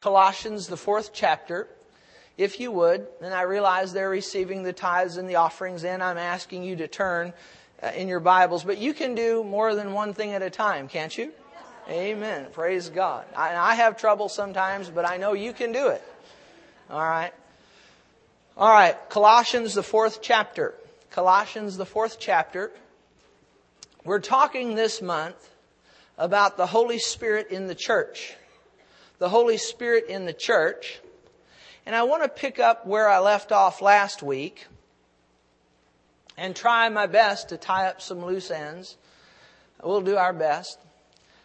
Colossians, the fourth chapter, if you would. And I realize they're receiving the tithes and the offerings, and I'm asking you to turn uh, in your Bibles. But you can do more than one thing at a time, can't you? Amen. Praise God. I, I have trouble sometimes, but I know you can do it. All right. All right. Colossians, the fourth chapter. Colossians, the fourth chapter. We're talking this month about the Holy Spirit in the church the Holy Spirit in the church. And I want to pick up where I left off last week and try my best to tie up some loose ends. We'll do our best.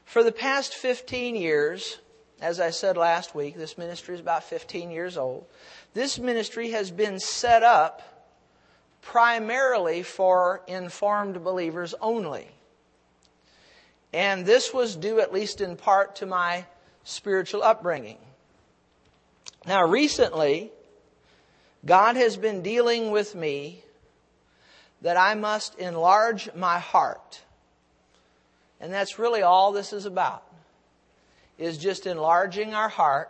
For the past 15 years, as I said last week, this ministry is about 15 years old. This ministry has been set up primarily for informed believers only. And this was due, at least in part, to my spiritual upbringing. Now, recently, God has been dealing with me that I must enlarge my heart. And that's really all this is about, is just enlarging our heart.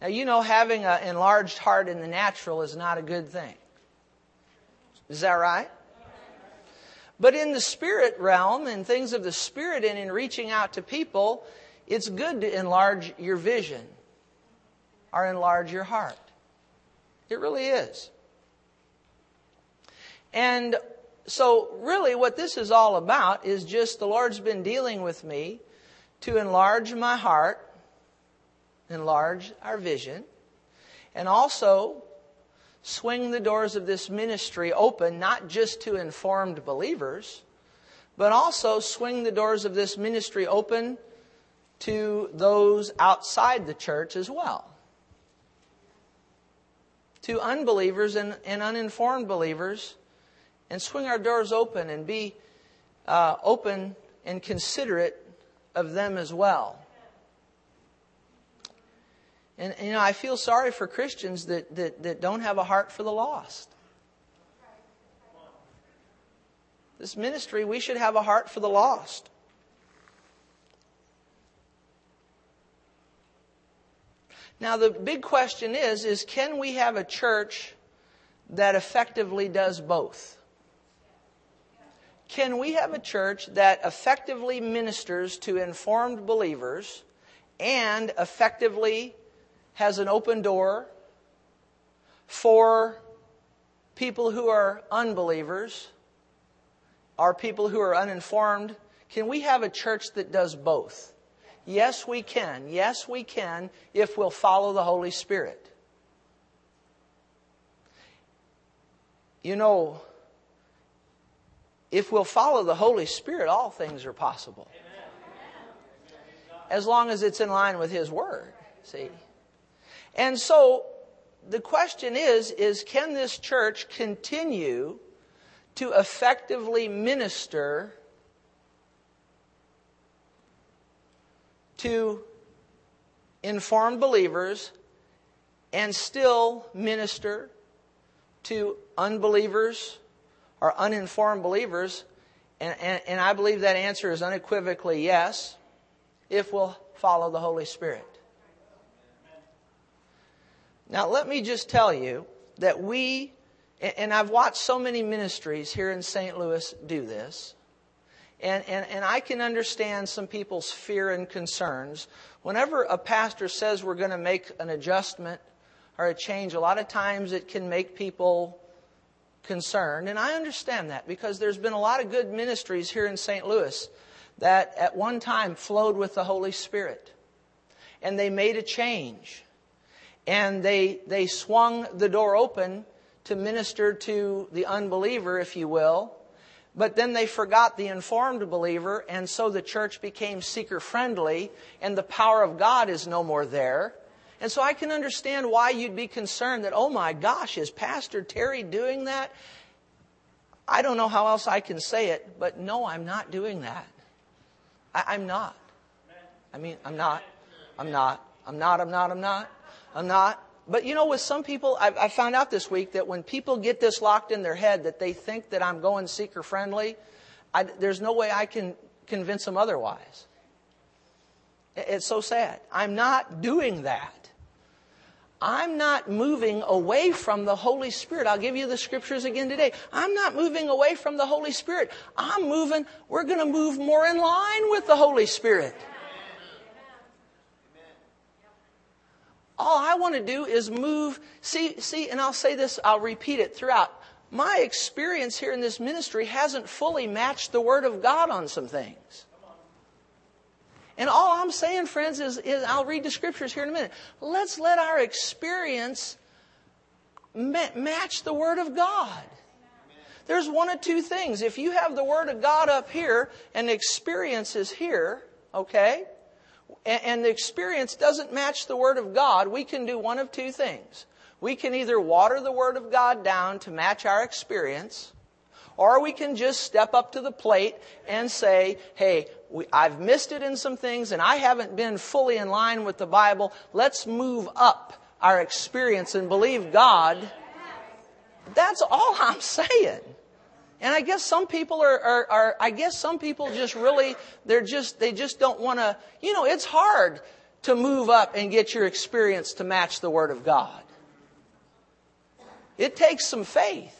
Now, you know, having an enlarged heart in the natural is not a good thing. Is that right? But in the spirit realm and things of the spirit and in reaching out to people, it's good to enlarge your vision or enlarge your heart. It really is. And so, really, what this is all about is just the Lord's been dealing with me to enlarge my heart, enlarge our vision, and also swing the doors of this ministry open, not just to informed believers, but also swing the doors of this ministry open to those outside the church as well. To unbelievers and, and uninformed believers, and swing our doors open and be uh, open and considerate of them as well. And, you know, I feel sorry for Christians that, that, that don't have a heart for the lost. This ministry, we should have a heart for the lost. Now the big question is, is can we have a church that effectively does both? Can we have a church that effectively ministers to informed believers and effectively has an open door for people who are unbelievers are people who are uninformed? Can we have a church that does both? Yes, we can. Yes, we can if we'll follow the Holy Spirit. You know, if we'll follow the Holy Spirit, all things are possible. As long as it's in line with His Word. See? And so, the question is, is can this church continue to effectively minister to informed believers and still minister to unbelievers or uninformed believers? And, and, and, I believe that answer is unequivocally yes, if we'll follow the Holy Spirit. Now, let me just tell you that we, and I've watched so many ministries here in St. Louis do this, and, and, and I can understand some people's fear and concerns. Whenever a pastor says we're going to make an adjustment or a change, a lot of times it can make people concerned. And I understand that because there's been a lot of good ministries here in St. Louis that at one time flowed with the Holy Spirit. And they made a change. And they, they swung the door open to minister to the unbeliever, if you will, but then they forgot the informed believer, and so the church became seeker friendly, and the power of God is no more there. And so I can understand why you'd be concerned that, oh my gosh, is Pastor Terry doing that? I don't know how else I can say it, but no, I'm not doing that. I, am not. I mean, I'm not. I'm not. I'm not. I'm not. I'm not. I'm not. But you know, with some people, I, I found out this week that when people get this locked in their head that they think that I'm going seeker friendly, I, there's no way I can convince them otherwise. It's so sad. I'm not doing that. I'm not moving away from the Holy Spirit. I'll give you the scriptures again today. I'm not moving away from the Holy Spirit. I'm moving, we're going to move more in line with the Holy Spirit. All I want to do is move. See, see, and I'll say this, I'll repeat it throughout. My experience here in this ministry hasn't fully matched the Word of God on some things. And all I'm saying, friends, is, is I'll read the scriptures here in a minute. Let's let our experience ma- match the Word of God. There's one of two things. If you have the Word of God up here and experience is here, okay, and, and the experience doesn't match the Word of God, we can do one of two things. We can either water the Word of God down to match our experience, or we can just step up to the plate and say, hey, we, I've missed it in some things and I haven't been fully in line with the Bible. Let's move up our experience and believe God. That's all I'm saying. And I guess some people are, are, are, I guess some people just really, they're just, they just don't want to, you know, it's hard to move up and get your experience to match the Word of God. It takes some faith.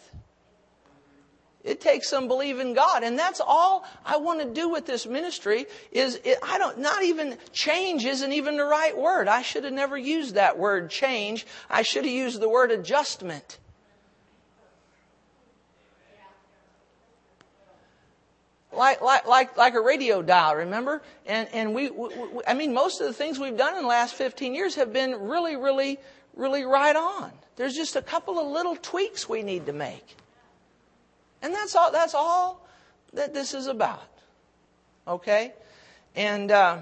It takes some belief in God. And that's all I want to do with this ministry is it, I don't, not even change isn't even the right word. I should have never used that word change. I should have used the word adjustment. Like, like, like, like a radio dial, remember? And, and we, we, I mean, most of the things we've done in the last 15 years have been really, really, really right on. There's just a couple of little tweaks we need to make. And that's all, that's all that this is about. Okay? And, uh,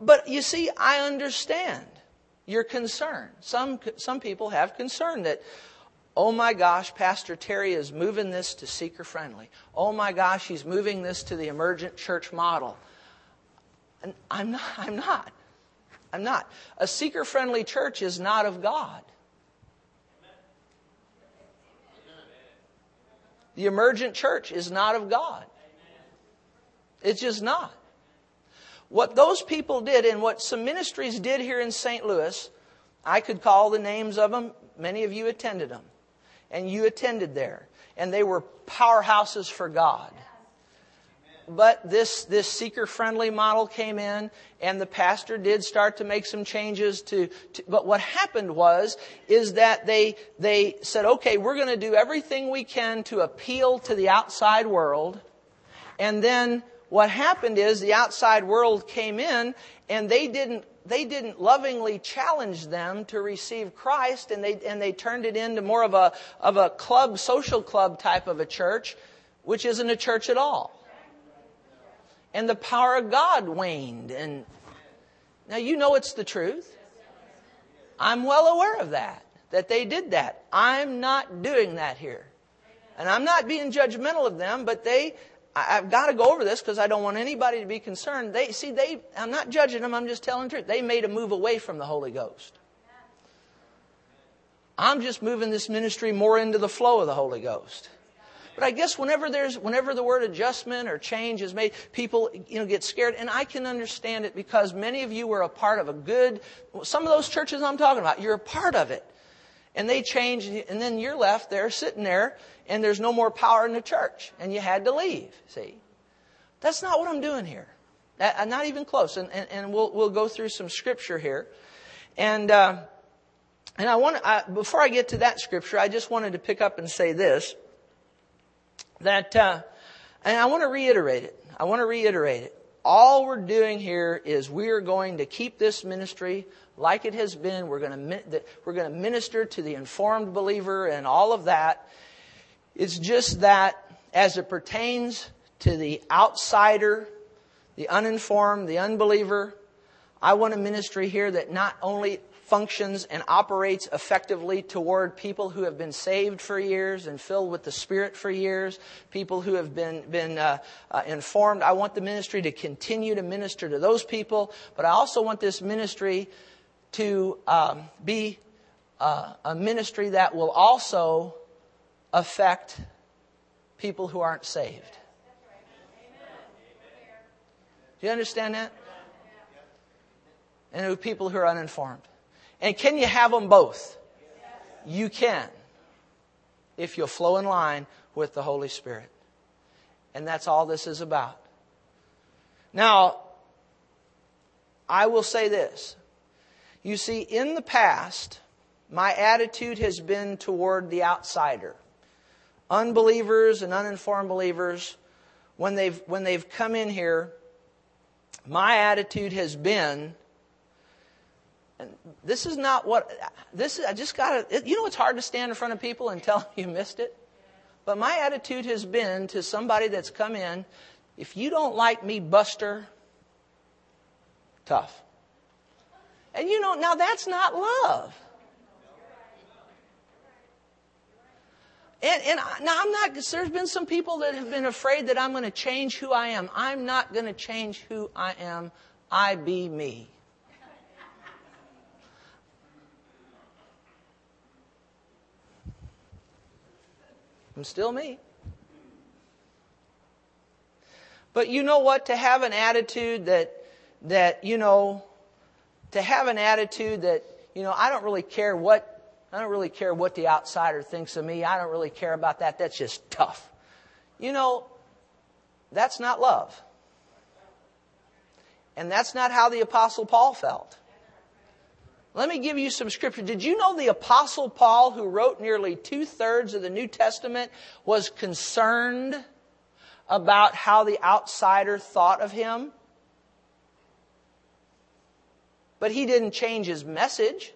but you see, I understand your concern. Some, some people have concern that, oh my gosh, Pastor Terry is moving this to seeker friendly. Oh my gosh, he's moving this to the emergent church model. And I'm not, I'm not. I'm not. A seeker friendly church is not of God. The emergent church is not of God. It's just not. What those people did and what some ministries did here in St. Louis, I could call the names of them. Many of you attended them. And you attended there. And they were powerhouses for God but this, this seeker friendly model came in and the pastor did start to make some changes to, to, but what happened was, is that they, they said, okay, we're going to do everything we can to appeal to the outside world. And then what happened is the outside world came in and they didn't they didn't lovingly challenge them to receive Christ and they and they turned it into more of a of a club social club type of a church which isn't a church at all and the power of God waned. And now you know it's the truth. I'm well aware of that, that they did that. I'm not doing that here. And I'm not being judgmental of them, but they, I've got to go over this because I don't want anybody to be concerned. They, see, they, I'm not judging them, I'm just telling the truth. They made a move away from the Holy Ghost. I'm just moving this ministry more into the flow of the Holy Ghost. But I guess whenever there's, whenever the word adjustment or change is made, people, you know, get scared. And I can understand it because many of you were a part of a good, some of those churches I'm talking about, you're a part of it. And they change, and then you're left there sitting there, and there's no more power in the church, and you had to leave, see? That's not what I'm doing here. I, Not even close. And, and, and we'll, we'll go through some scripture here. And, uh, and I want to, before I get to that scripture, I just wanted to pick up and say this that, uh, and I want to reiterate it. I want to reiterate it. All we're doing here is we are going to keep this ministry like it has been. We're going to, we're going to minister to the informed believer and all of that. It's just that as it pertains to the outsider, the uninformed, the unbeliever, I want a ministry here that not only functions and operates effectively toward people who have been saved for years and filled with the Spirit for years, people who have been, been uh, uh, informed. I want the ministry to continue to minister to those people, but I also want this ministry to um, be uh, a ministry that will also affect people who aren't saved. Do you understand that? And people who are uninformed. And can you have them both? You can. If you'll flow in line with the Holy Spirit. And that's all this is about. Now, I will say this. You see, in the past, my attitude has been toward the outsider. Unbelievers and uninformed believers, when they've, when they've come in here, my attitude has been, and this is not what, this is, I just gotta, you know it's hard to stand in front of people and tell them you missed it? But my attitude has been to somebody that's come in, if you don't like me, Buster, tough. And you know, now that's not love. And, and I, now I'm not, there's been some people that have been afraid that I'm going to change who I am. I'm not going to change who I am. I be me. I'm still me. But you know what? To have an attitude that, that, you know, to have an attitude that, you know, I don't really care what, I don't really care what the outsider thinks of me. I don't really care about that. That's just tough. You know, that's not love. And that's not how the apostle Paul felt. Let me give you some scripture. Did you know the apostle Paul, who wrote nearly two thirds of the New Testament, was concerned about how the outsider thought of him? But he didn't change his message.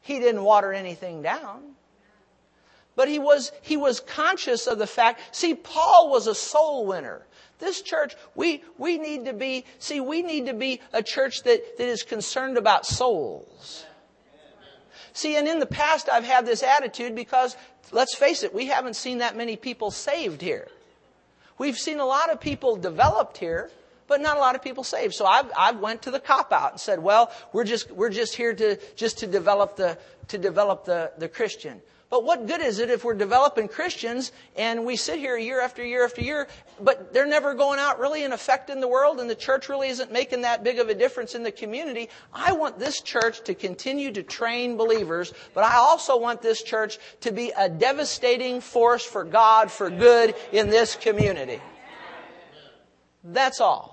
He didn't water anything down. But he was, he was conscious of the fact, see, Paul was a soul winner. This church, we, we need to be, see, we need to be a church that, that is concerned about souls. See, and in the past I've had this attitude because, let's face it, we haven't seen that many people saved here. We've seen a lot of people developed here, but not a lot of people saved. So I've, I've went to the cop out and said, well, we're just, we're just here to, just to develop the, to develop the, the Christian. But what good is it if we're developing Christians and we sit here year after year after year, but they're never going out really and affecting the world and the church really isn't making that big of a difference in the community? I want this church to continue to train believers, but I also want this church to be a devastating force for God for good in this community. That's all.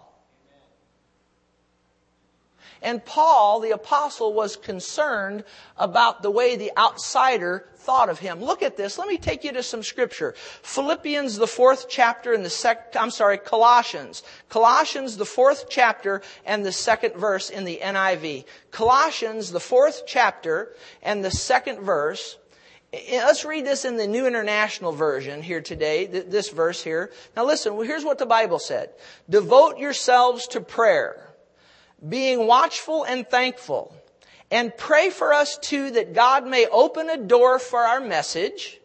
And Paul, the apostle, was concerned about the way the outsider thought of him. Look at this. Let me take you to some scripture. Philippians, the fourth chapter and the sec, I'm sorry, Colossians. Colossians, the fourth chapter and the second verse in the NIV. Colossians, the fourth chapter and the second verse. Eh, let's read this in the New International Version here today, this verse here. Now listen, here's what the Bible said. Devote yourselves to prayer being watchful and thankful. And pray for us too that God may open a door for our message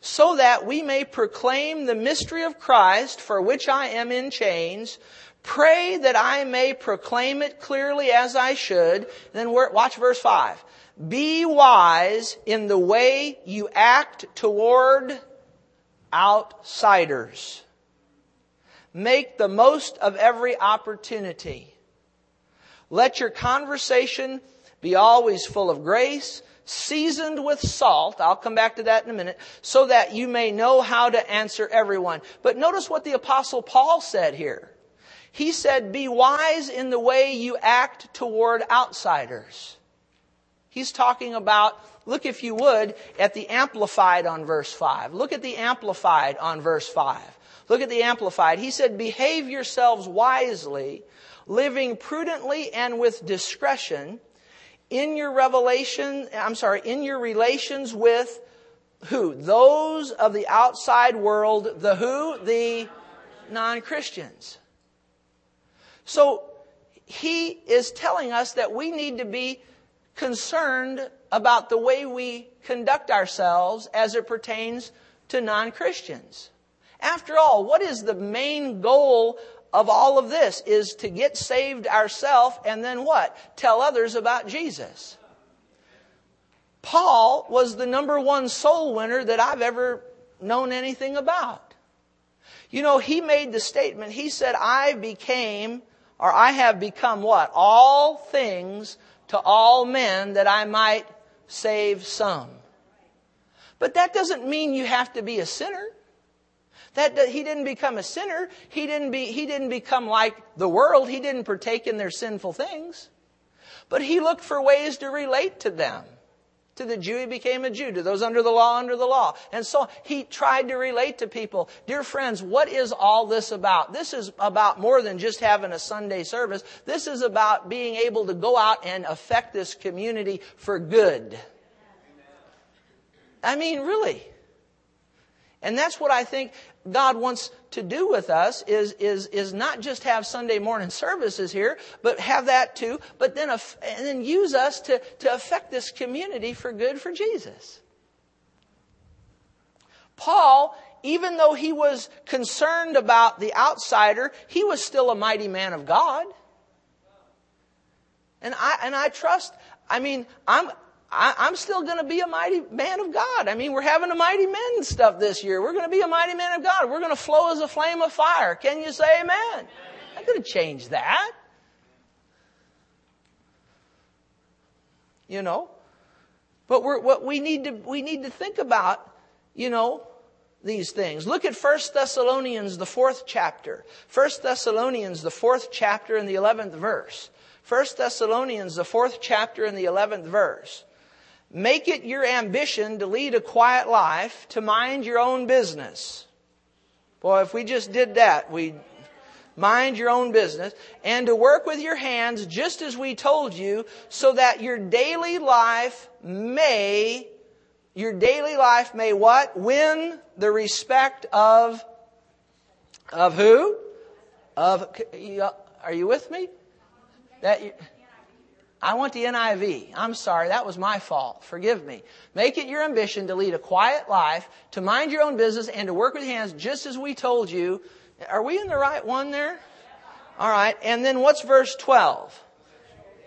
so that we may proclaim the mystery of Christ for which I am in chains. Pray that I may proclaim it clearly as I should. Then watch verse 5. Be wise in the way you act toward outsiders. Make the most of every opportunity. Let your conversation be always full of grace, seasoned with salt. I'll come back to that in a minute, so that you may know how to answer everyone. But notice what the apostle Paul said here. He said, be wise in the way you act toward outsiders. He's talking about, look if you would, at the Amplified on verse 5. Look at the Amplified on verse 5. Look at the Amplified. He said, behave yourselves wisely living prudently and with discretion in your revelation, I'm sorry, in your relations with who? Those of the outside world, the who? The non-Christians. So, he is telling us that we need to be concerned about the way we conduct ourselves as it pertains to non-Christians. After all, what is the main goal of all of this is to get saved ourselves and then what? Tell others about Jesus. Paul was the number one soul winner that I've ever known anything about. You know, he made the statement, he said, I became or I have become what? All things to all men that I might save some. But that doesn't mean you have to be a sinner. That, he didn't become a sinner. He didn't be, he didn't become like the world. He didn't partake in their sinful things. But he looked for ways to relate to them. To the Jew, he became a Jew. To those under the law, under the law. And so he tried to relate to people. Dear friends, what is all this about? This is about more than just having a Sunday service. This is about being able to go out and affect this community for good. I mean, really. And that's what I think God wants to do with us is, is, is not just have Sunday morning services here, but have that too, but then, and then use us to, to affect this community for good for Jesus. Paul, even though he was concerned about the outsider, he was still a mighty man of God. And I, and I trust, I mean, I'm, I, am still going to be a mighty man of God. I mean, we're having a mighty men stuff this year. We're going to be a mighty man of God. We're going to flow as a flame of fire. Can you say amen? I'm going to change that. You know, but what we need to we need to think about, you know, these things. Look at 1 Thessalonians, the fourth chapter. 1 Thessalonians, the fourth chapter and the 11th verse. 1 Thessalonians, the fourth chapter and the 11th verse. Make it your ambition to lead a quiet life, to mind your own business. Boy, if we just did that, we'd mind your own business and to work with your hands just as we told you so that your daily life may your daily life may what? Win the respect of of who? Of are you with me? That I want the NIV. I'm sorry, that was my fault. Forgive me. Make it your ambition to lead a quiet life, to mind your own business, and to work with hands just as we told you. Are we in the right one there? All right. And then what's verse 12?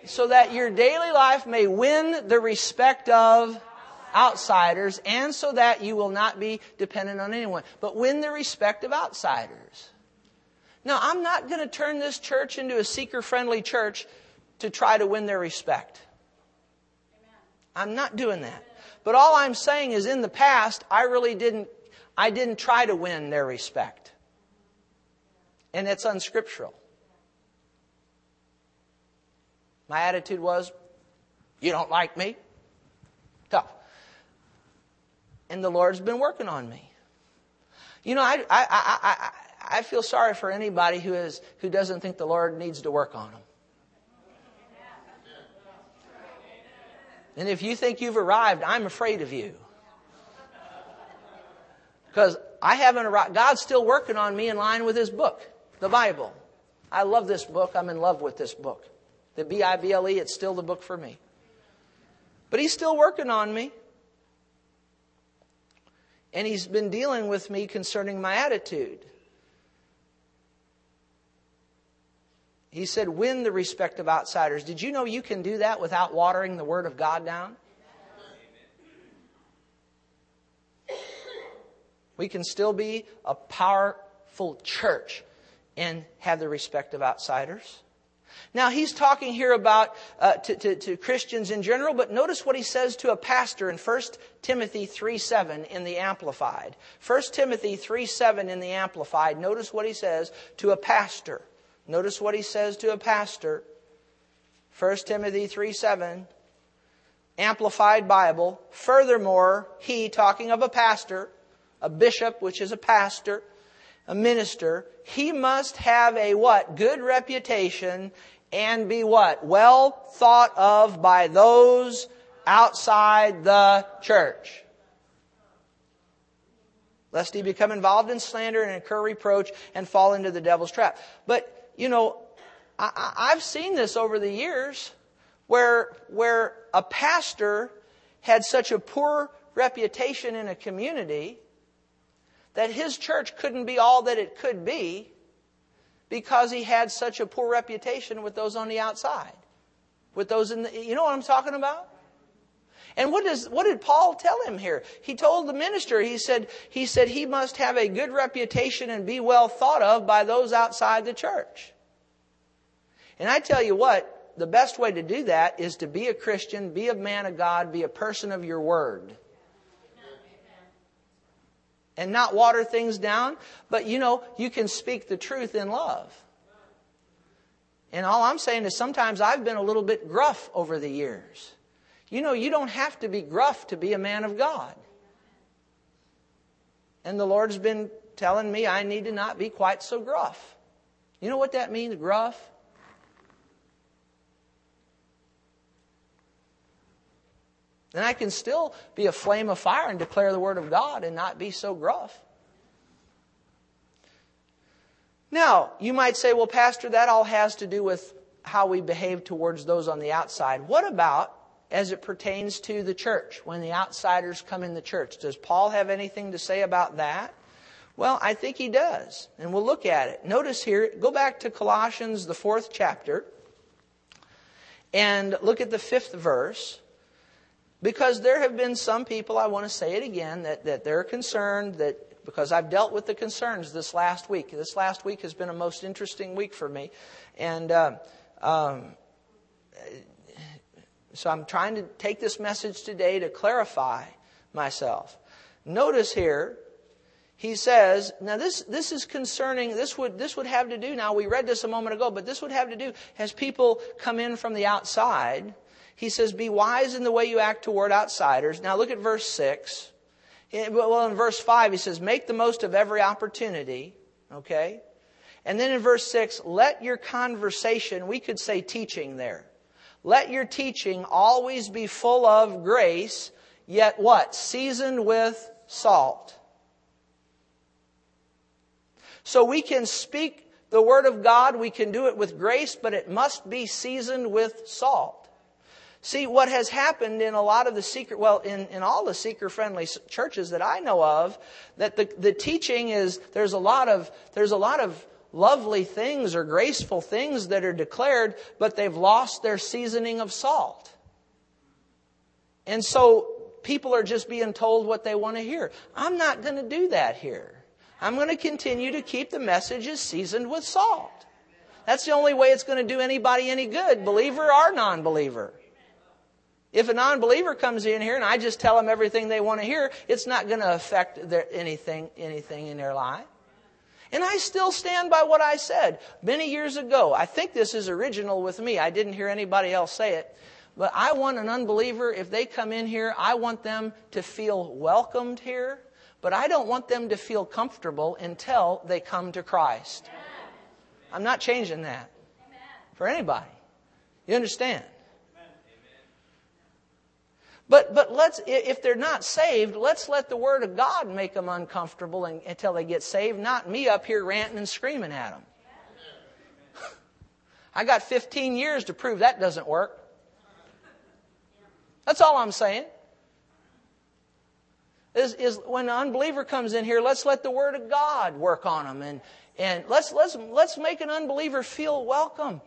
So that your daily life may win the respect of outsiders and so that you will not be dependent on anyone, but win the respect of outsiders. Now, I'm not going to turn this church into a seeker friendly church to try to win their respect. I'm not doing that. But all I'm saying is in the past, I really didn't, I didn't try to win their respect. And it's unscriptural. My attitude was, you don't like me? Tough. And the Lord's been working on me. You know, I, I, I, I, I feel sorry for anybody who, is, who doesn't think the Lord needs to work on them. And if you think you've arrived, I'm afraid of you. Because I haven't arrived. God's still working on me in line with His book, the Bible. I love this book. I'm in love with this book. The B I B L E, it's still the book for me. But He's still working on me. And He's been dealing with me concerning my attitude. He said, win the respect of outsiders. Did you know you can do that without watering the Word of God down? We can still be a powerful church and have the respect of outsiders. Now he's talking here about uh, to, to, to, Christians in general, but notice what he says to a pastor in 1 Timothy 3 7 in the Amplified. 1 Timothy 3 7 in the Amplified. Notice what he says to a pastor. Notice what he says to a pastor. 1 Timothy 3 7, Amplified Bible. Furthermore, he, talking of a pastor, a bishop, which is a pastor, a minister, he must have a what? Good reputation and be what? Well thought of by those outside the church. Lest he become involved in slander and incur reproach and fall into the devil's trap. But you know, I, have seen this over the years where, where a pastor had such a poor reputation in a community that his church couldn't be all that it could be because he had such a poor reputation with those on the outside. With those in the, you know what I'm talking about? And what did Paul tell him here? He told the minister, he said, he said he must have a good reputation and be well thought of by those outside the church. And I tell you what, the best way to do that is to be a Christian, be a man of God, be a person of your word. And not water things down, but you know, you can speak the truth in love. And all I'm saying is sometimes I've been a little bit gruff over the years. You know, you don't have to be gruff to be a man of God. And the Lord's been telling me I need to not be quite so gruff. You know what that means, gruff? Then I can still be a flame of fire and declare the Word of God and not be so gruff. Now, you might say, well, Pastor, that all has to do with how we behave towards those on the outside. What about as it pertains to the church, when the outsiders come in the church? Does Paul have anything to say about that? Well, I think he does, and we'll look at it. Notice here, go back to Colossians, the fourth chapter, and look at the fifth verse. Because there have been some people, I want to say it again, that, that they're concerned that because I've dealt with the concerns this last week. This last week has been a most interesting week for me. And uh, um, so I'm trying to take this message today to clarify myself. Notice here, he says, now this, this is concerning, this would, this would have to do, now we read this a moment ago, but this would have to do as people come in from the outside. He says, be wise in the way you act toward outsiders. Now look at verse 6. Well, in verse 5, he says, make the most of every opportunity. Okay? And then in verse 6, let your conversation, we could say teaching there. Let your teaching always be full of grace, yet what? Seasoned with salt. So we can speak the Word of God, we can do it with grace, but it must be seasoned with salt. See, what has happened in a lot of the seeker, well, in, in all the seeker friendly churches that I know of, that the, the teaching is, there's a lot of, there's a lot of lovely things or graceful things that are declared, but they've lost their seasoning of salt. And so people are just being told what they want to hear. I'm not going to do that here. I'm going to continue to keep the messages seasoned with salt. That's the only way it's going to do anybody any good, believer or non believer. If a non-believer comes in here and I just tell them everything they want to hear, it's not going to affect their, anything, anything in their life. And I still stand by what I said many years ago. I think this is original with me. I didn't hear anybody else say it. But I want an unbeliever, if they come in here, I want them to feel welcomed here. But I don't want them to feel comfortable until they come to Christ. I'm not changing that for anybody. You understand? But, but let's, if they're not saved, let's let the Word of God make them uncomfortable until they get saved, not me up here ranting and screaming at them. I got 15 years to prove that doesn't work. That's all I'm saying. Is, is when an unbeliever comes in here, let's let the Word of God work on them and, and let's, let's, let's make an unbeliever feel welcome.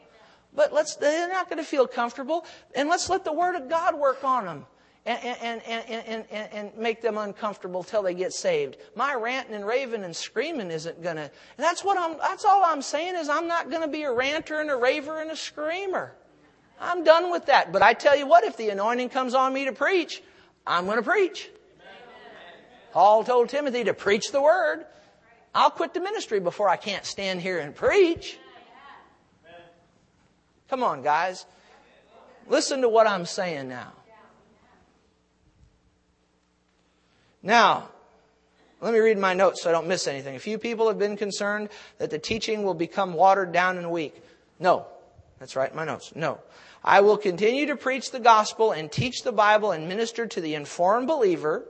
But let's, they're not going to feel comfortable. And let's let the Word of God work on them and, and, and, and, and make them uncomfortable till they get saved. My ranting and raving and screaming isn't going to, that's what I'm, that's all I'm saying is I'm not going to be a ranter and a raver and a screamer. I'm done with that. But I tell you what, if the anointing comes on me to preach, I'm going to preach. Paul told Timothy to preach the word. I'll quit the ministry before I can't stand here and preach. Come on, guys. Listen to what I'm saying now. Now, let me read my notes so I don't miss anything. A few people have been concerned that the teaching will become watered down and weak. No. That's right, in my notes. No. I will continue to preach the gospel and teach the Bible and minister to the informed believer,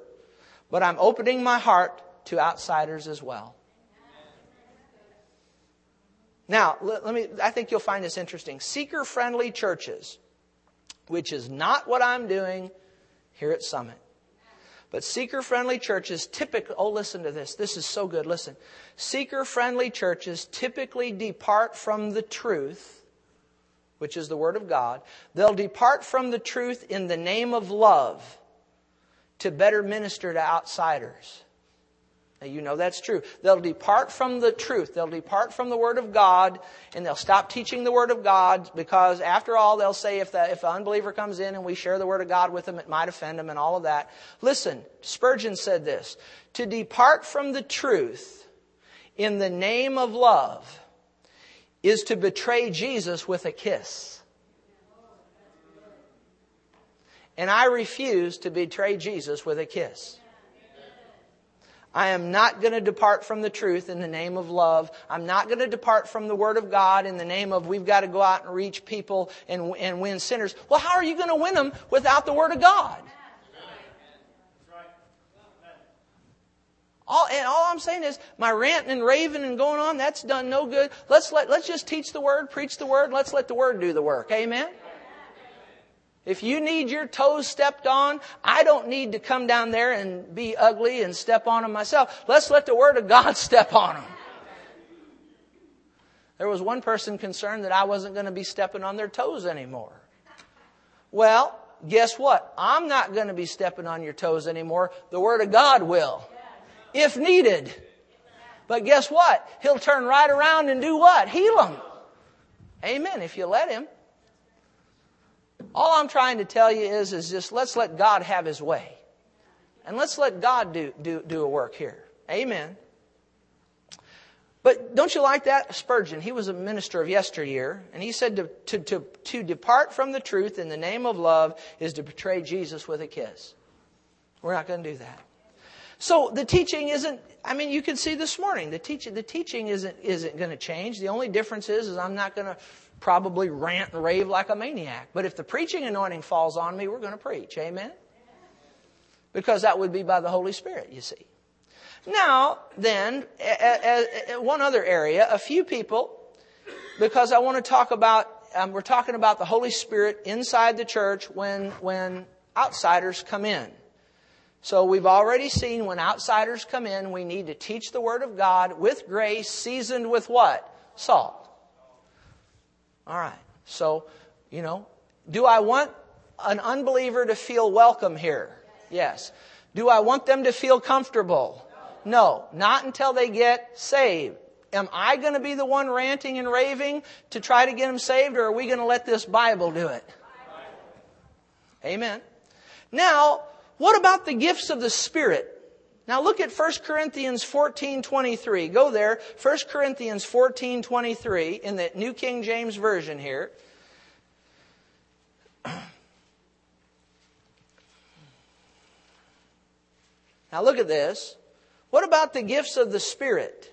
but I'm opening my heart to outsiders as well. Now, let, me, I think you'll find this interesting. Seeker friendly churches, which is not what I'm doing here at Summit. But seeker friendly churches typically, oh, listen to this. This is so good. Listen. Seeker friendly churches typically depart from the truth, which is the Word of God. They'll depart from the truth in the name of love to better minister to outsiders. Now, you know that's true. They'll depart from the truth. They'll depart from the Word of God and they'll stop teaching the Word of God because after all, they'll say if the, if the unbeliever comes in and we share the Word of God with them, it might offend them and all of that. Listen, Spurgeon said this, to depart from the truth in the name of love is to betray Jesus with a kiss. And I refuse to betray Jesus with a kiss. I am not going to depart from the truth in the name of love. I'm not going to depart from the Word of God in the name of we've got to go out and reach people and, and win sinners. Well, how are you going to win them without the Word of God? All, and all I'm saying is my ranting and raving and going on, that's done no good. Let's let, let's just teach the Word, preach the Word, let's let the Word do the work. Amen? If you need your toes stepped on, I don't need to come down there and be ugly and step on them myself. Let's let the Word of God step on them. There was one person concerned that I wasn't going to be stepping on their toes anymore. Well, guess what? I'm not going to be stepping on your toes anymore. The Word of God will. If needed. But guess what? He'll turn right around and do what? Heal them. Amen. If you let Him. All I'm trying to tell you is, is just let's let God have His way. And let's let God do, do, do a work here. Amen. But don't you like that? Spurgeon, he was a minister of yesteryear, and he said to, to, to, to depart from the truth in the name of love is to betray Jesus with a kiss. We're not going to do that. So the teaching isn't, I mean, you can see this morning, the teaching, the teaching isn't, isn't going to change. The only difference is, is I'm not going to probably rant and rave like a maniac. But if the preaching anointing falls on me, we're going to preach. Amen? Because that would be by the Holy Spirit, you see. Now, then, one other area, a few people, because I want to talk about, um, we're talking about the Holy Spirit inside the church when, when outsiders come in. So we've already seen when outsiders come in, we need to teach the Word of God with grace, seasoned with what? Salt. All right. So, you know, do I want an unbeliever to feel welcome here? Yes. Do I want them to feel comfortable? No, not until they get saved. Am I going to be the one ranting and raving to try to get them saved, or are we going to let this Bible do it? Amen. Now, what about the gifts of the Spirit? Now look at 1 Corinthians 14:23. Go there. 1 Corinthians 14:23 in the New King James Version here. Now look at this. What about the gifts of the Spirit?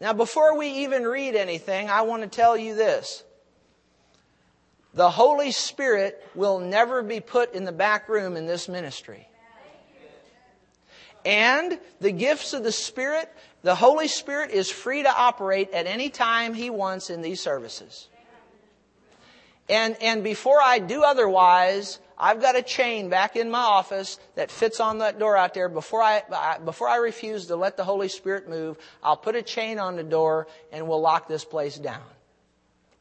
Now before we even read anything, I want to tell you this. The Holy Spirit will never be put in the back room in this ministry. And the gifts of the Spirit, the Holy Spirit is free to operate at any time He wants in these services. And, and before I do otherwise, I've got a chain back in my office that fits on that door out there. Before I, before I refuse to let the Holy Spirit move, I'll put a chain on the door and we'll lock this place down.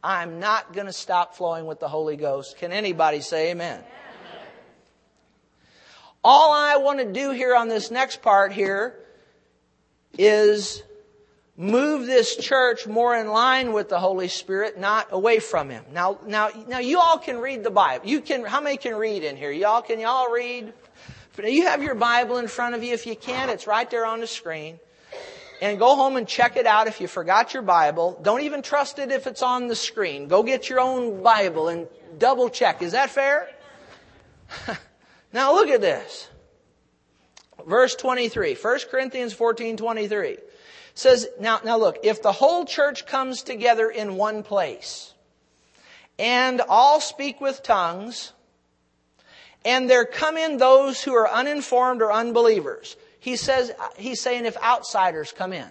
I'm not going to stop flowing with the Holy Ghost. Can anybody say amen? All I want to do here on this next part here is move this church more in line with the Holy Spirit, not away from Him. Now, now, now you all can read the Bible. You can, how many can read in here? Y'all, can y'all read? You have your Bible in front of you. If you can, it's right there on the screen. And go home and check it out if you forgot your Bible. Don't even trust it if it's on the screen. Go get your own Bible and double check. Is that fair? Now look at this. Verse 23, 1 Corinthians 14, 23 says, now, now look, if the whole church comes together in one place and all speak with tongues and there come in those who are uninformed or unbelievers, he says, he's saying if outsiders come in,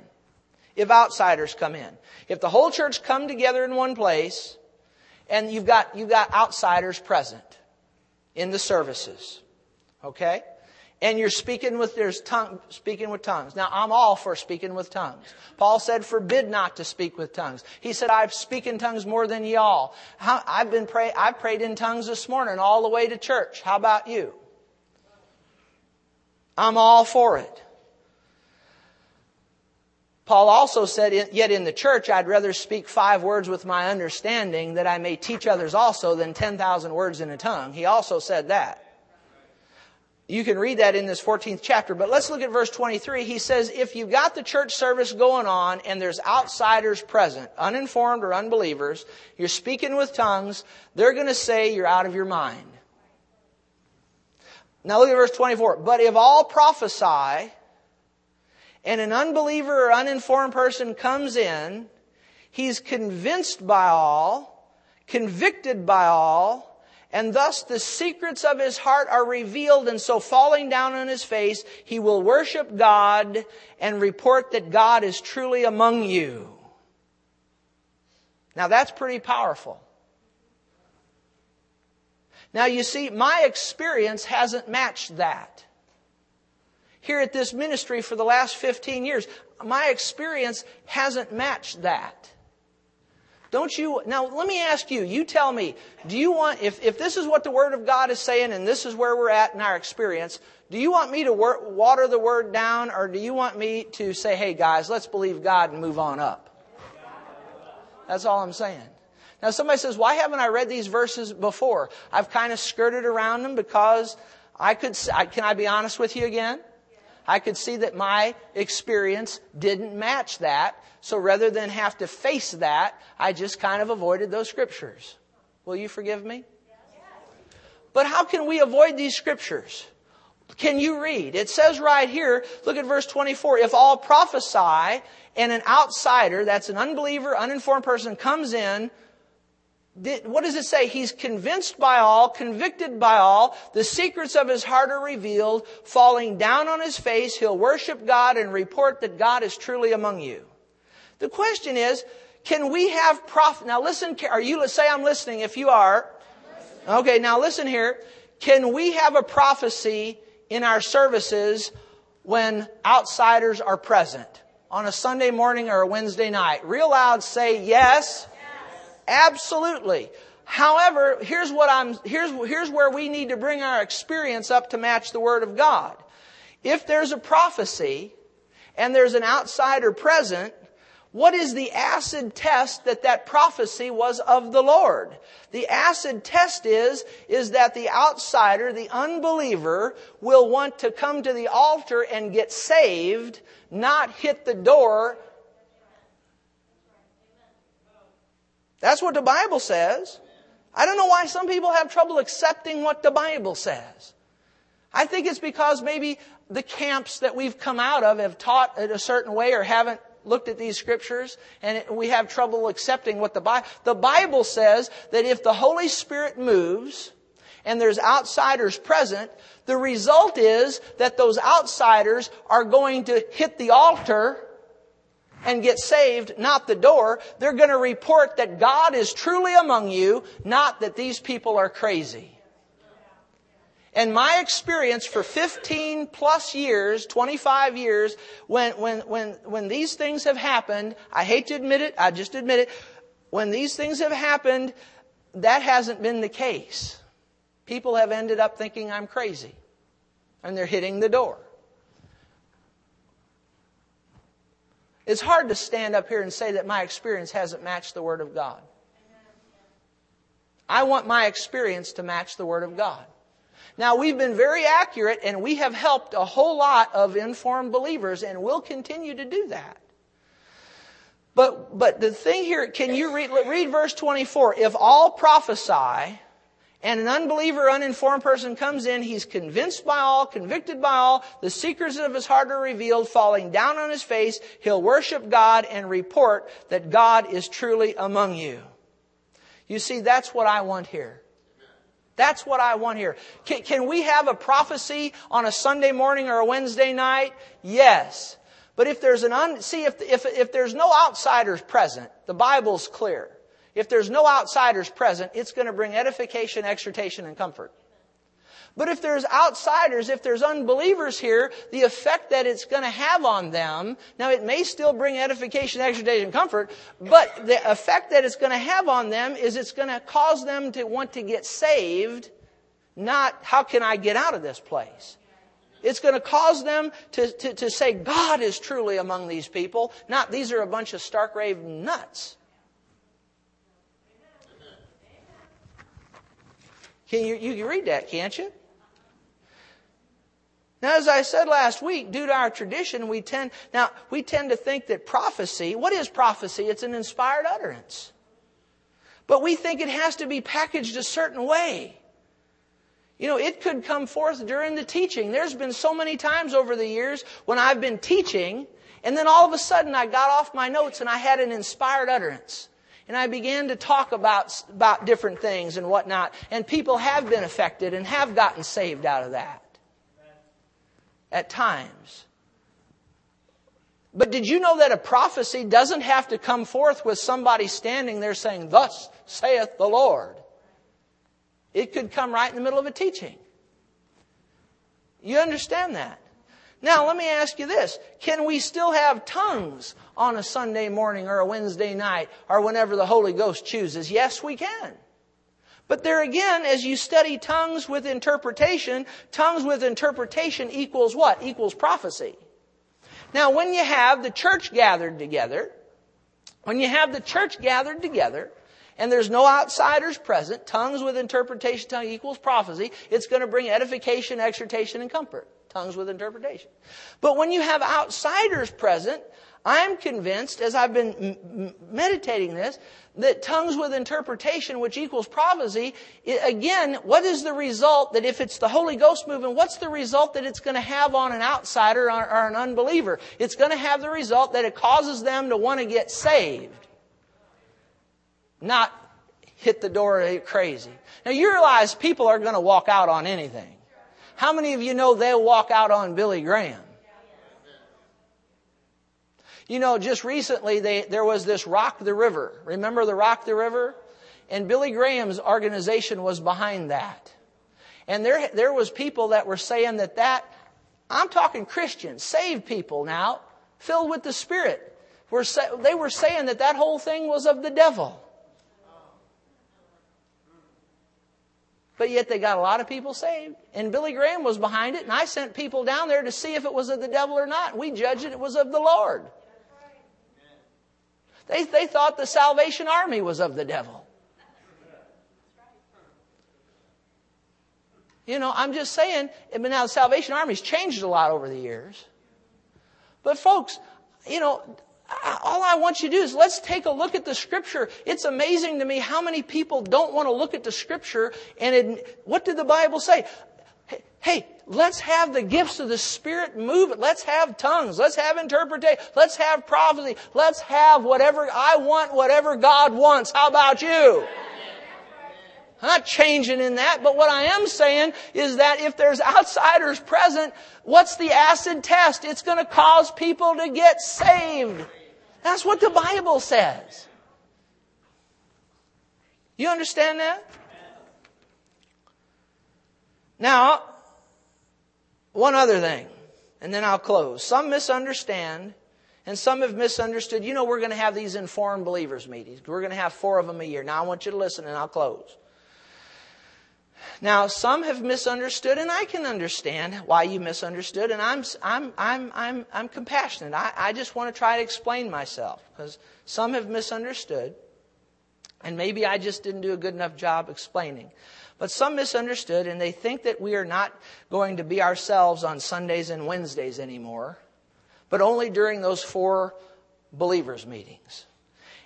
if outsiders come in, if the whole church come together in one place and you've got, you've got outsiders present in the services, Okay? And you're speaking with, there's tongue, speaking with tongues. Now, I'm all for speaking with tongues. Paul said, forbid not to speak with tongues. He said, I speak in tongues more than y'all. I've been pray, I've prayed in tongues this morning all the way to church. How about you? I'm all for it. Paul also said, Yet in the church I'd rather speak five words with my understanding that I may teach others also than 10,000 words in a tongue. He also said that. You can read that in this 14th chapter, but let's look at verse 23. He says, if you've got the church service going on and there's outsiders present, uninformed or unbelievers, you're speaking with tongues, they're going to say you're out of your mind. Now look at verse 24. But if all prophesy, and an unbeliever or uninformed person comes in, he's convinced by all, convicted by all, and thus the secrets of his heart are revealed, and so falling down on his face, he will worship God and report that God is truly among you. Now that's pretty powerful. Now you see, my experience hasn't matched that. Here at this ministry for the last 15 years, my experience hasn't matched that. Don't you, now let me ask you, you tell me, do you want, if, if this is what the Word of God is saying and this is where we're at in our experience, do you want me to wor- water the Word down or do you want me to say, hey guys, let's believe God and move on up? That's all I'm saying. Now somebody says, why haven't I read these verses before? I've kind of skirted around them because I could, can I be honest with you again? I could see that my experience didn't match that. So rather than have to face that, I just kind of avoided those scriptures. Will you forgive me? But how can we avoid these scriptures? Can you read? It says right here, look at verse 24, if all prophesy and an outsider, that's an unbeliever, uninformed person, comes in what does it say? He's convinced by all, convicted by all. The secrets of his heart are revealed. Falling down on his face, he'll worship God and report that God is truly among you. The question is, can we have prophet? Now listen, are you, say I'm listening if you are. Okay, now listen here. Can we have a prophecy in our services when outsiders are present? On a Sunday morning or a Wednesday night? Real loud say yes. Absolutely. However, here's what I'm, here's, here's where we need to bring our experience up to match the Word of God. If there's a prophecy and there's an outsider present, what is the acid test that that prophecy was of the Lord? The acid test is, is that the outsider, the unbeliever, will want to come to the altar and get saved, not hit the door That's what the Bible says. I don't know why some people have trouble accepting what the Bible says. I think it's because maybe the camps that we've come out of have taught it a certain way or haven't looked at these scriptures and we have trouble accepting what the Bible, the Bible says that if the Holy Spirit moves and there's outsiders present, the result is that those outsiders are going to hit the altar and get saved, not the door. They're going to report that God is truly among you, not that these people are crazy. And my experience for 15 plus years, 25 years, when, when, when, when these things have happened, I hate to admit it, I just admit it, when these things have happened, that hasn't been the case. People have ended up thinking I'm crazy. And they're hitting the door. It's hard to stand up here and say that my experience hasn't matched the Word of God. I want my experience to match the Word of God. Now, we've been very accurate and we have helped a whole lot of informed believers and we'll continue to do that. But, but the thing here, can you read, read verse 24? If all prophesy, and an unbeliever, uninformed person comes in, he's convinced by all, convicted by all, the secrets of his heart are revealed, falling down on his face, he'll worship God and report that God is truly among you. You see, that's what I want here. That's what I want here. Can, can, we have a prophecy on a Sunday morning or a Wednesday night? Yes. But if there's an un, see, if, if, if there's no outsiders present, the Bible's clear. If there's no outsiders present, it's going to bring edification, exhortation, and comfort. But if there's outsiders, if there's unbelievers here, the effect that it's going to have on them, now it may still bring edification, exhortation, and comfort, but the effect that it's going to have on them is it's going to cause them to want to get saved, not how can I get out of this place? It's going to cause them to, to, to say God is truly among these people, not these are a bunch of stark raving nuts. Can you, you can read that, can't you? Now, as I said last week, due to our tradition, we tend, now, we tend to think that prophecy, what is prophecy? It's an inspired utterance. But we think it has to be packaged a certain way. You know, it could come forth during the teaching. There's been so many times over the years when I've been teaching, and then all of a sudden I got off my notes and I had an inspired utterance. And I began to talk about, about different things and whatnot. And people have been affected and have gotten saved out of that. At times. But did you know that a prophecy doesn't have to come forth with somebody standing there saying, Thus saith the Lord? It could come right in the middle of a teaching. You understand that? Now, let me ask you this. Can we still have tongues on a Sunday morning or a Wednesday night or whenever the Holy Ghost chooses? Yes, we can. But there again, as you study tongues with interpretation, tongues with interpretation equals what? Equals prophecy. Now, when you have the church gathered together, when you have the church gathered together, and there's no outsiders present, tongues with interpretation, tongue equals prophecy, it's going to bring edification, exhortation, and comfort. Tongues with interpretation. But when you have outsiders present, I'm convinced, as I've been m- meditating this, that tongues with interpretation, which equals prophecy, again, what is the result that if it's the Holy Ghost moving, what's the result that it's going to have on an outsider or, or an unbeliever? It's going to have the result that it causes them to want to get saved not hit the door crazy. Now you realize people are going to walk out on anything. How many of you know they'll walk out on Billy Graham? You know, just recently they, there was this Rock the River. Remember the Rock the River? And Billy Graham's organization was behind that. And there, there was people that were saying that that, I'm talking Christians, saved people now, filled with the Spirit. Were they were saying that that whole thing was of the devil. But yet they got a lot of people saved. And Billy Graham was behind it, and I sent people down there to see if it was of the devil or not. We judged it, it was of the Lord. They, they thought the Salvation Army was of the devil. You know, I'm just saying, but now the Salvation Army's changed a lot over the years. But folks, you know, all I want you to do is let's take a look at the scripture. It's amazing to me how many people don't want to look at the scripture and it, what did the Bible say? Hey, let's have the gifts of the Spirit move. Let's have tongues. Let's have interpretation. Let's have prophecy. Let's have whatever, I want whatever God wants. How about you? I'm not changing in that, but what I am saying is that if there's outsiders present, what's the acid test? It's going to cause people to get saved. That's what the Bible says. You understand that? Now, one other thing, and then I'll close. Some misunderstand, and some have misunderstood. You know, we're going to have these informed believers meetings. We're going to have four of them a year. Now, I want you to listen, and I'll close. Now, some have misunderstood, and I can understand why you misunderstood, and I'm, I'm, I'm, I'm, I'm compassionate. I, I just want to try to explain myself, because some have misunderstood, and maybe I just didn't do a good enough job explaining. But some misunderstood, and they think that we are not going to be ourselves on Sundays and Wednesdays anymore, but only during those four believers' meetings.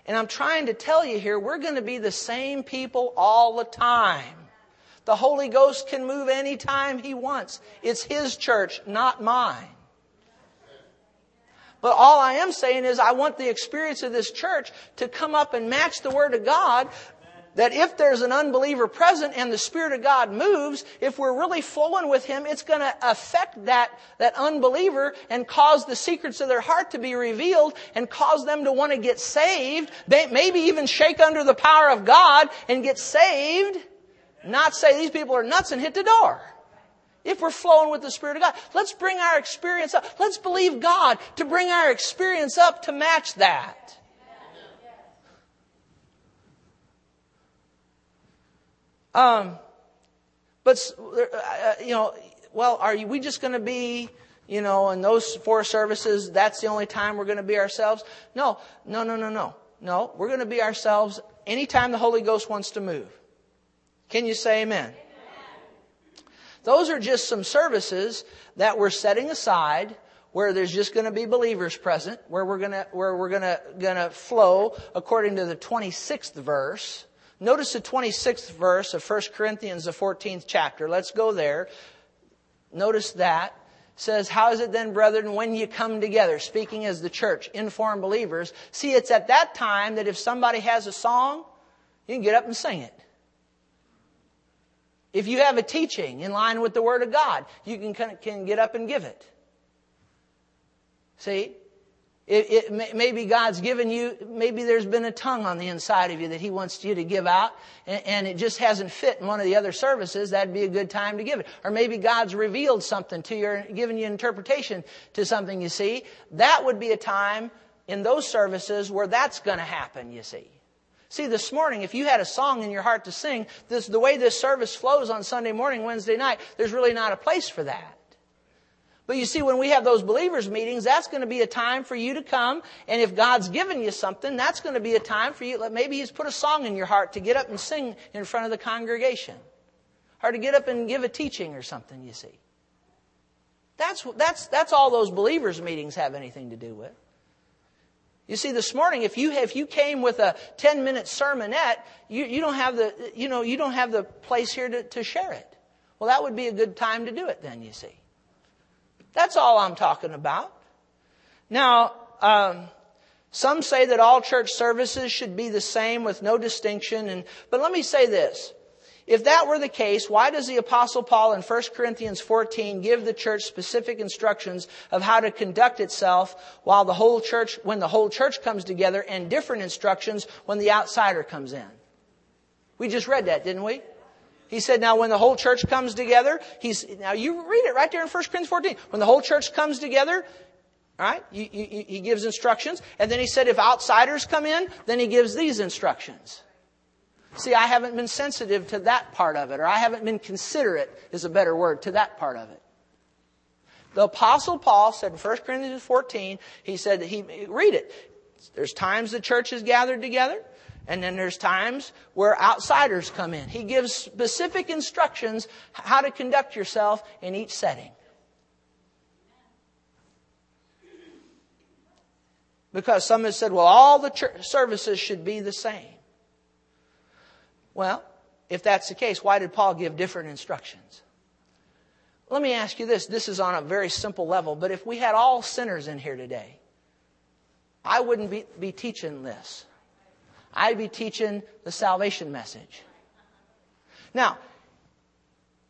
And I'm trying to tell you here, we're going to be the same people all the time. The Holy Ghost can move anytime He wants. It's His church, not mine. But all I am saying is I want the experience of this church to come up and match the Word of God. That if there's an unbeliever present and the Spirit of God moves, if we're really flowing with Him, it's going to affect that, that unbeliever and cause the secrets of their heart to be revealed and cause them to want to get saved. Maybe even shake under the power of God and get saved. Not say these people are nuts and hit the door. If we're flowing with the Spirit of God, let's bring our experience up. Let's believe God to bring our experience up to match that. Um, but, uh, you know, well, are we just going to be, you know, in those four services, that's the only time we're going to be ourselves? No, no, no, no, no. No, we're going to be ourselves anytime the Holy Ghost wants to move. Can you say amen? Those are just some services that we're setting aside where there's just going to be believers present, where we're going to, where we're going to, going to flow according to the 26th verse. Notice the 26th verse of 1 Corinthians, the 14th chapter. Let's go there. Notice that. Says, How is it then, brethren, when you come together? Speaking as the church, informed believers. See, it's at that time that if somebody has a song, you can get up and sing it. If you have a teaching in line with the Word of God, you can, can get up and give it. See? It, it, maybe God's given you, maybe there's been a tongue on the inside of you that He wants you to give out, and, and, it just hasn't fit in one of the other services. That'd be a good time to give it. Or maybe God's revealed something to you, given you interpretation to something you see. That would be a time in those services where that's going to happen, you see. See, this morning, if you had a song in your heart to sing, this, the way this service flows on Sunday morning, Wednesday night, there's really not a place for that. But you see, when we have those believers meetings, that's going to be a time for you to come. And if God's given you something, that's going to be a time for you. Maybe He's put a song in your heart to get up and sing in front of the congregation. Or to get up and give a teaching or something, you see. That's, that's, that's all those believers meetings have anything to do with. You see, this morning, if you, if you came with a 10 minute sermonette, you, you don't have the, you know, you don't have the place here to, to share it. Well, that would be a good time to do it then, you see. That's all I'm talking about. Now, um, some say that all church services should be the same with no distinction. And, but let me say this. If that were the case, why does the apostle Paul in 1 Corinthians 14 give the church specific instructions of how to conduct itself while the whole church, when the whole church comes together and different instructions when the outsider comes in? We just read that, didn't we? He said, now when the whole church comes together, he's, now you read it right there in 1 Corinthians 14. When the whole church comes together, all right, you, you, he gives instructions. And then he said, if outsiders come in, then he gives these instructions. See, I haven't been sensitive to that part of it, or I haven't been considerate, is a better word, to that part of it. The apostle Paul said in 1 Corinthians 14, he said that he, read it. There's times the church is gathered together. And then there's times where outsiders come in. He gives specific instructions how to conduct yourself in each setting. Because some have said, well, all the services should be the same. Well, if that's the case, why did Paul give different instructions? Let me ask you this. This is on a very simple level, but if we had all sinners in here today, I wouldn't be, be teaching this. I'd be teaching the salvation message. Now,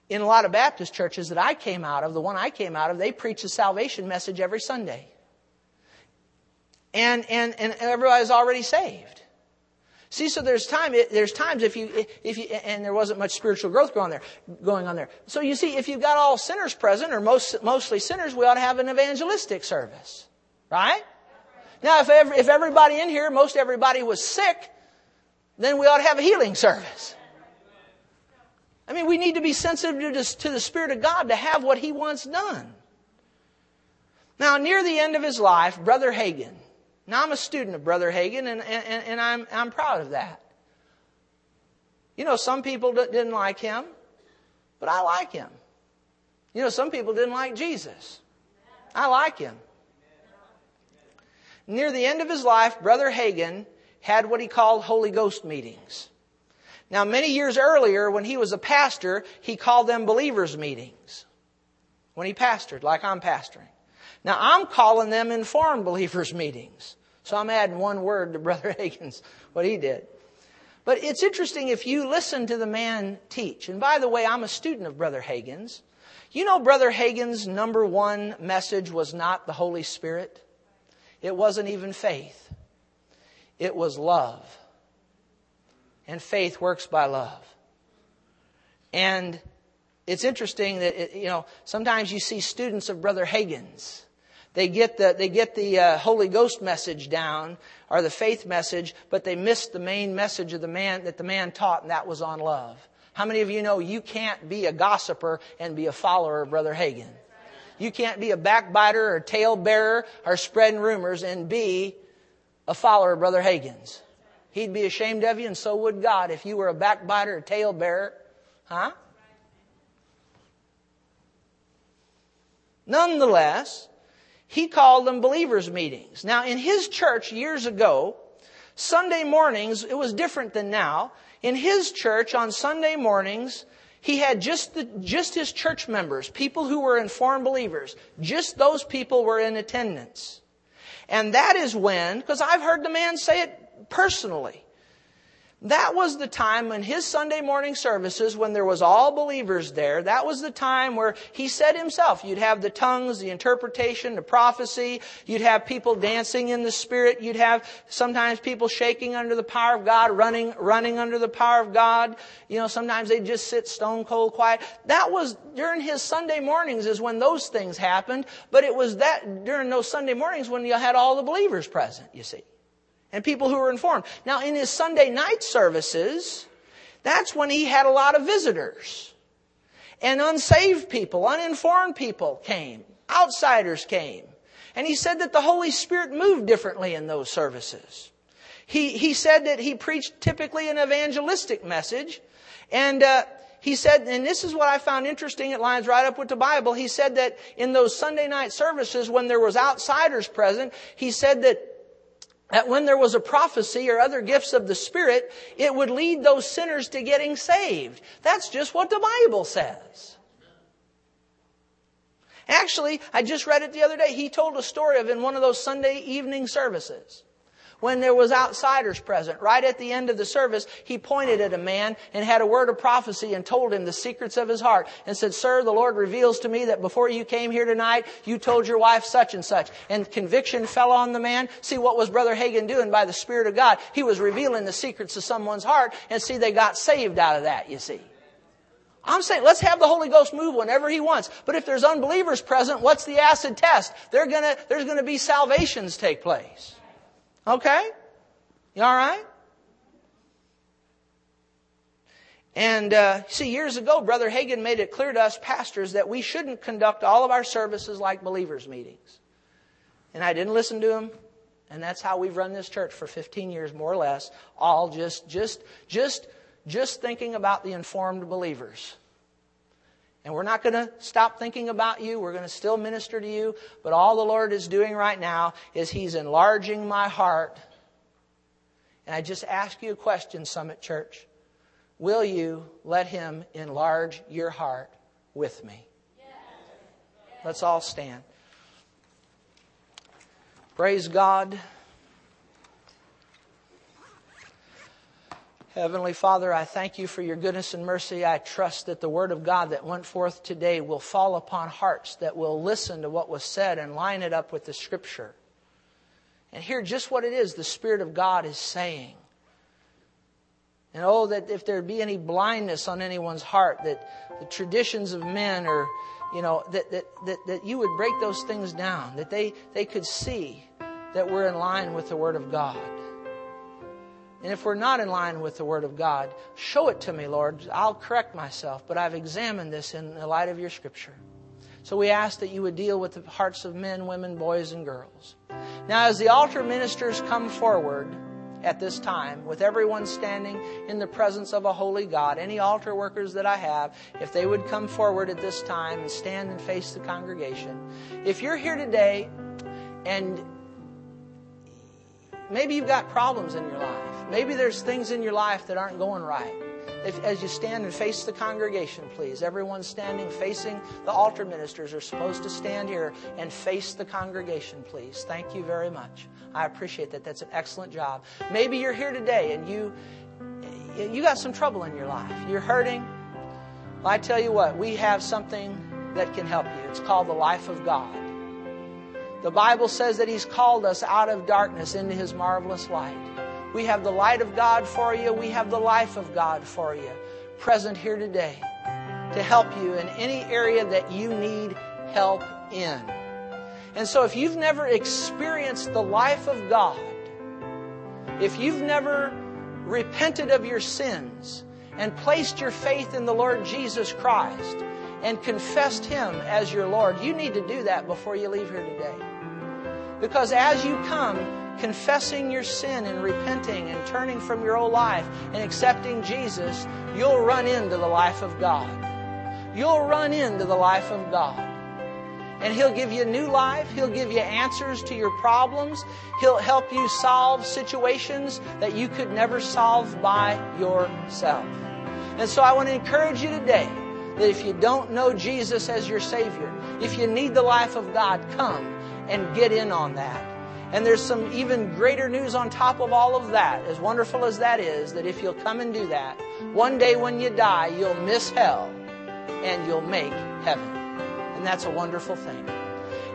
in a lot of Baptist churches that I came out of, the one I came out of, they preach the salvation message every Sunday. And, and, and everybody's already saved. See, so there's time, there's times if you, if you, and there wasn't much spiritual growth going there, going on there. So you see, if you've got all sinners present, or most, mostly sinners, we ought to have an evangelistic service. Right? Now, if, every, if everybody in here, most everybody was sick, then we ought to have a healing service. I mean, we need to be sensitive to, to the Spirit of God to have what He wants done. Now, near the end of his life, Brother Hagin, now I'm a student of Brother Hagin, and, and, and I'm, I'm proud of that. You know, some people didn't like him, but I like him. You know, some people didn't like Jesus. I like him. Near the end of his life, Brother Hagin had what he called Holy Ghost meetings. Now, many years earlier, when he was a pastor, he called them believers' meetings. When he pastored, like I'm pastoring. Now, I'm calling them informed believers' meetings. So I'm adding one word to Brother Hagin's, what he did. But it's interesting if you listen to the man teach. And by the way, I'm a student of Brother Hagin's. You know, Brother Hagin's number one message was not the Holy Spirit. It wasn't even faith. It was love. And faith works by love. And it's interesting that, it, you know, sometimes you see students of Brother Hagin's. They get the, they get the uh, Holy Ghost message down, or the faith message, but they miss the main message of the man, that the man taught, and that was on love. How many of you know you can't be a gossiper and be a follower of Brother Hagin? You can't be a backbiter or tale bearer or spreading rumors and be a follower of Brother Hagin's. He'd be ashamed of you, and so would God if you were a backbiter or tale bearer. Huh? Nonetheless, he called them believers' meetings. Now, in his church years ago, Sunday mornings, it was different than now. In his church on Sunday mornings, he had just the, just his church members, people who were informed believers. Just those people were in attendance. And that is when, because I've heard the man say it personally. That was the time when his Sunday morning services, when there was all believers there, that was the time where he said himself, you'd have the tongues, the interpretation, the prophecy, you'd have people dancing in the Spirit, you'd have sometimes people shaking under the power of God, running, running under the power of God. You know, sometimes they'd just sit stone cold quiet. That was during his Sunday mornings is when those things happened, but it was that during those Sunday mornings when you had all the believers present, you see and people who were informed. Now, in his Sunday night services, that's when he had a lot of visitors. And unsaved people, uninformed people came. Outsiders came. And he said that the Holy Spirit moved differently in those services. He, he said that he preached typically an evangelistic message. And uh, he said, and this is what I found interesting, it lines right up with the Bible. He said that in those Sunday night services, when there was outsiders present, he said that that when there was a prophecy or other gifts of the Spirit, it would lead those sinners to getting saved. That's just what the Bible says. Actually, I just read it the other day. He told a story of in one of those Sunday evening services when there was outsiders present. Right at the end of the service, he pointed at a man and had a word of prophecy and told him the secrets of his heart and said, Sir, the Lord reveals to me that before you came here tonight, you told your wife such and such. And conviction fell on the man. See, what was Brother Hagin doing by the Spirit of God? He was revealing the secrets of someone's heart and see, they got saved out of that, you see. I'm saying let's have the Holy Ghost move whenever He wants. But if there's unbelievers present, what's the acid test? Gonna, there's to be salvations take place. Okay? You all right? And uh, see, years ago, Brother Hagin made it clear to us pastors that we shouldn't conduct all of our services like believers' meetings. And I didn't listen to him. And that's how we've run this church for 15 years, more or less, all just, just, just, just thinking about the informed believers. And we're not going to stop thinking about you. We're going to still minister to you. But all the Lord is doing right now is He's enlarging my heart. And I just ask you a question, Summit Church. Will you let Him enlarge your heart with me? Let's all stand. Praise God. Heavenly Father, I thank you for your goodness and mercy. I trust that the word of God that went forth today will fall upon hearts that will listen to what was said and line it up with the scripture. And hear just what it is the Spirit of God is saying. And oh, that if there be any blindness on anyone's heart, that the traditions of men or, you know, that, that, that, that you would break those things down, that they, they could see that we're in line with the Word of God. And if we're not in line with the Word of God, show it to me, Lord. I'll correct myself, but I've examined this in the light of your Scripture. So we ask that you would deal with the hearts of men, women, boys, and girls. Now, as the altar ministers come forward at this time, with everyone standing in the presence of a holy God, any altar workers that I have, if they would come forward at this time and stand and face the congregation. If you're here today and maybe you've got problems in your life, Maybe there's things in your life that aren't going right. If, as you stand and face the congregation, please, everyone standing facing the altar ministers are supposed to stand here and face the congregation, please. Thank you very much. I appreciate that. That's an excellent job. Maybe you're here today and you you got some trouble in your life. You're hurting. Well, I tell you what, we have something that can help you. It's called the life of God. The Bible says that He's called us out of darkness into His marvelous light. We have the light of God for you. We have the life of God for you present here today to help you in any area that you need help in. And so if you've never experienced the life of God, if you've never repented of your sins and placed your faith in the Lord Jesus Christ and confessed Him as your Lord, you need to do that before you leave here today. Because as you come, confessing your sin and repenting and turning from your old life and accepting Jesus, you'll run into the life of God. You'll run into the life of God. And He'll give you a new life. He'll give you answers to your problems. He'll help you solve situations that you could never solve by yourself. And so I want to encourage you today that if you don't know Jesus as your Savior, if you need the life of God, come and get in on that. And there's some even greater news on top of all of that, as wonderful as that is, that if you'll come and do that, one day when you die, you'll miss hell and you'll make heaven. And that's a wonderful thing.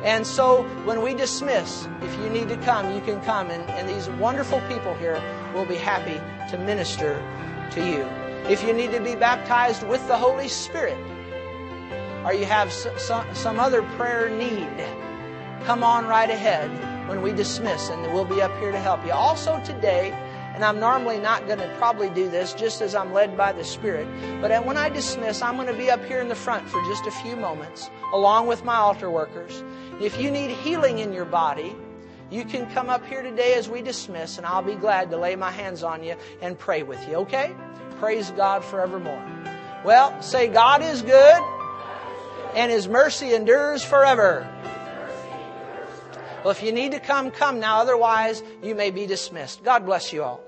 And so when we dismiss, if you need to come, you can come. And, and these wonderful people here will be happy to minister to you. If you need to be baptized with the Holy Spirit, or you have some, some other prayer need, come on right ahead when we dismiss, and we'll be up here to help you. Also, today, and I'm normally not going to probably do this just as I'm led by the Spirit, but when I dismiss, I'm going to be up here in the front for just a few moments, along with my altar workers. If you need healing in your body, you can come up here today as we dismiss, and I'll be glad to lay my hands on you and pray with you, okay? Praise God forevermore. Well, say, God is good, and His mercy endures forever. Well, if you need to come, come now. Otherwise, you may be dismissed. God bless you all.